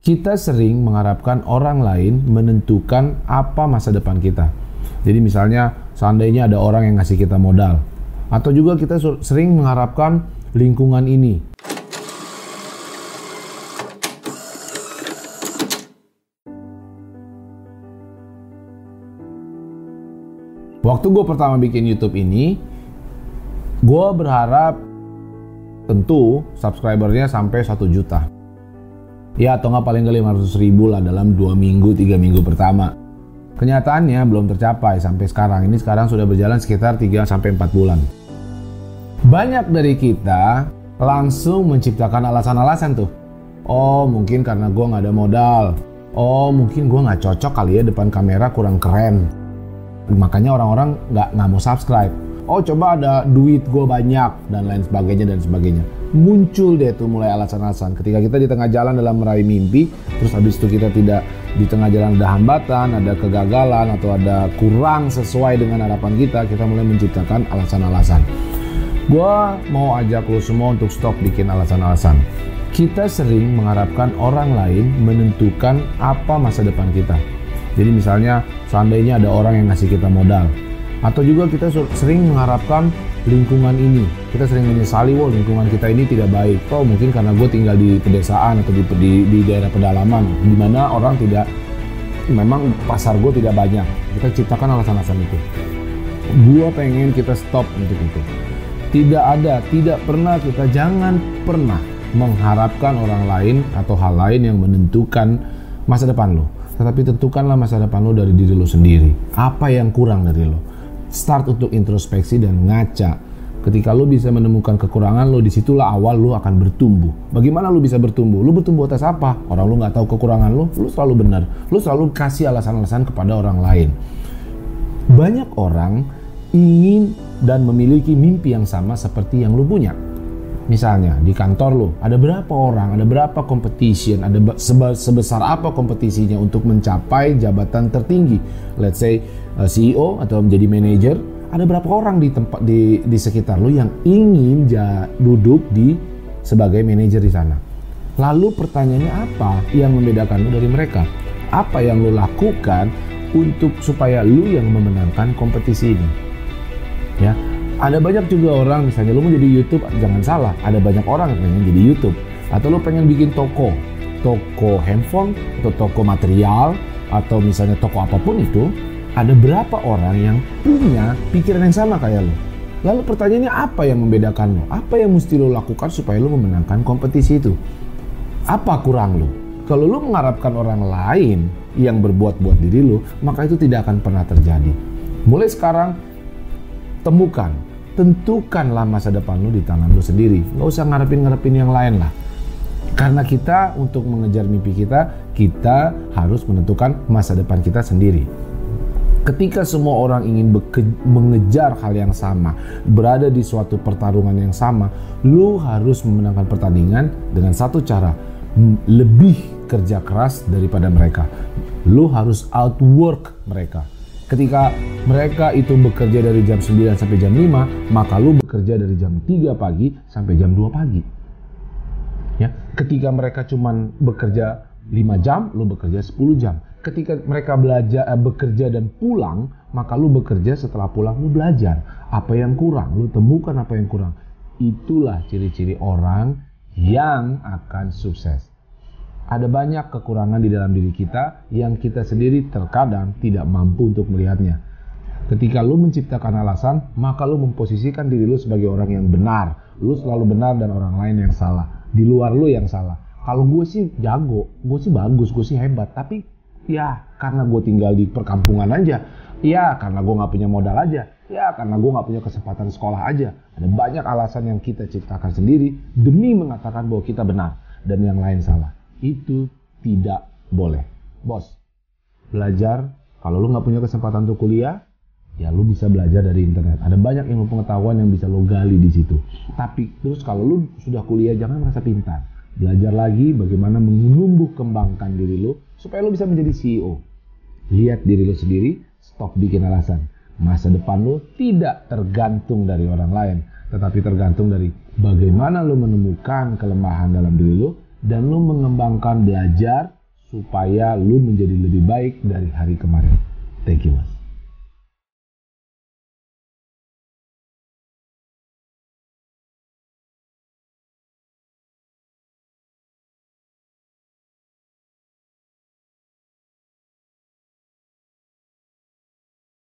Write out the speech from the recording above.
Kita sering mengharapkan orang lain menentukan apa masa depan kita. Jadi misalnya seandainya ada orang yang ngasih kita modal. Atau juga kita sering mengharapkan lingkungan ini. Waktu gue pertama bikin YouTube ini, gue berharap tentu subscribernya sampai 1 juta. Ya atau nggak paling nggak 500 ribu lah dalam dua minggu, tiga minggu pertama. Kenyataannya belum tercapai sampai sekarang. Ini sekarang sudah berjalan sekitar 3 sampai 4 bulan. Banyak dari kita langsung menciptakan alasan-alasan tuh. Oh mungkin karena gue nggak ada modal. Oh mungkin gue nggak cocok kali ya depan kamera kurang keren. Makanya orang-orang nggak nggak mau subscribe. Oh coba ada duit gue banyak dan lain sebagainya dan sebagainya. Muncul deh tuh mulai alasan-alasan. Ketika kita di tengah jalan dalam meraih mimpi, terus habis itu kita tidak di tengah jalan ada hambatan, ada kegagalan atau ada kurang sesuai dengan harapan kita, kita mulai menciptakan alasan-alasan. Gua mau ajak lo semua untuk stop bikin alasan-alasan. Kita sering mengharapkan orang lain menentukan apa masa depan kita. Jadi misalnya seandainya ada orang yang ngasih kita modal, atau juga kita sering mengharapkan lingkungan ini. Kita sering menyesali, wah lingkungan kita ini tidak baik. Oh mungkin karena gue tinggal di pedesaan atau di, di, di daerah pedalaman, di mana orang tidak, memang pasar gue tidak banyak. Kita ciptakan alasan-alasan itu. Gue pengen kita stop untuk itu. Tidak ada, tidak pernah kita jangan pernah mengharapkan orang lain atau hal lain yang menentukan masa depan lo. Tetapi tentukanlah masa depan lo dari diri lo sendiri. Apa yang kurang dari lo? Start untuk introspeksi dan ngaca. Ketika lo bisa menemukan kekurangan lo, di situlah awal lo akan bertumbuh. Bagaimana lo bisa bertumbuh? Lo bertumbuh atas apa? Orang lo nggak tahu kekurangan lo, lo selalu benar. Lo selalu kasih alasan-alasan kepada orang lain. Banyak orang ingin dan memiliki mimpi yang sama seperti yang lo punya. Misalnya di kantor lo ada berapa orang, ada berapa competition, ada sebesar apa kompetisinya untuk mencapai jabatan tertinggi. Let's say uh, CEO atau menjadi manajer, ada berapa orang di tempat di di sekitar lo yang ingin ja, duduk di sebagai manajer di sana. Lalu pertanyaannya apa yang membedakan lo dari mereka? Apa yang lo lakukan untuk supaya lo yang memenangkan kompetisi ini? Ya, ada banyak juga orang misalnya lo mau jadi YouTube jangan salah. Ada banyak orang yang pengen jadi YouTube. Atau lo pengen bikin toko. Toko handphone atau toko material atau misalnya toko apa pun itu ada berapa orang yang punya pikiran yang sama kayak lo lalu pertanyaannya apa yang membedakan lo apa yang mesti lo lakukan supaya lo memenangkan kompetisi itu? Apa kurang lo kalau lo mengharapkan orang lain yang berbuat buat diri lo maka itu tidak akan pernah terjadi. Mulai sekarang temukan tentukanlah masa depan lu di tangan lu sendiri. Nggak usah ngarepin-ngarepin yang lain lah. Karena kita untuk mengejar mimpi kita, kita harus menentukan masa depan kita sendiri. Ketika semua orang ingin mengejar hal yang sama, berada di suatu pertarungan yang sama, lu harus memenangkan pertandingan dengan satu cara, lebih kerja keras daripada mereka. Lu harus outwork mereka. Ketika mereka itu bekerja dari jam 9 sampai jam 5, maka lu bekerja dari jam 3 pagi sampai jam 2 pagi. Ya, ketika mereka cuman bekerja 5 jam, lu bekerja 10 jam. Ketika mereka belajar eh, bekerja dan pulang, maka lu bekerja setelah pulang lu belajar. Apa yang kurang, lu temukan apa yang kurang. Itulah ciri-ciri orang yang akan sukses. Ada banyak kekurangan di dalam diri kita yang kita sendiri terkadang tidak mampu untuk melihatnya. Ketika lu menciptakan alasan, maka lu memposisikan diri lu sebagai orang yang benar. Lu selalu benar dan orang lain yang salah. Di luar lu yang salah. Kalau gue sih jago, gue sih bagus, gue sih hebat. Tapi ya karena gue tinggal di perkampungan aja. Ya karena gue gak punya modal aja. Ya karena gue gak punya kesempatan sekolah aja. Ada banyak alasan yang kita ciptakan sendiri demi mengatakan bahwa kita benar dan yang lain salah itu tidak boleh. Bos, belajar. Kalau lu nggak punya kesempatan untuk kuliah, ya lu bisa belajar dari internet. Ada banyak ilmu pengetahuan yang bisa lu gali di situ. Tapi terus kalau lu sudah kuliah jangan merasa pintar. Belajar lagi bagaimana menumbuh kembangkan diri lu supaya lu bisa menjadi CEO. Lihat diri lu sendiri, stop bikin alasan. Masa depan lu tidak tergantung dari orang lain, tetapi tergantung dari bagaimana lu menemukan kelemahan dalam diri lu dan lu mengembangkan belajar supaya lu menjadi lebih baik dari hari kemarin. Thank you, Mas.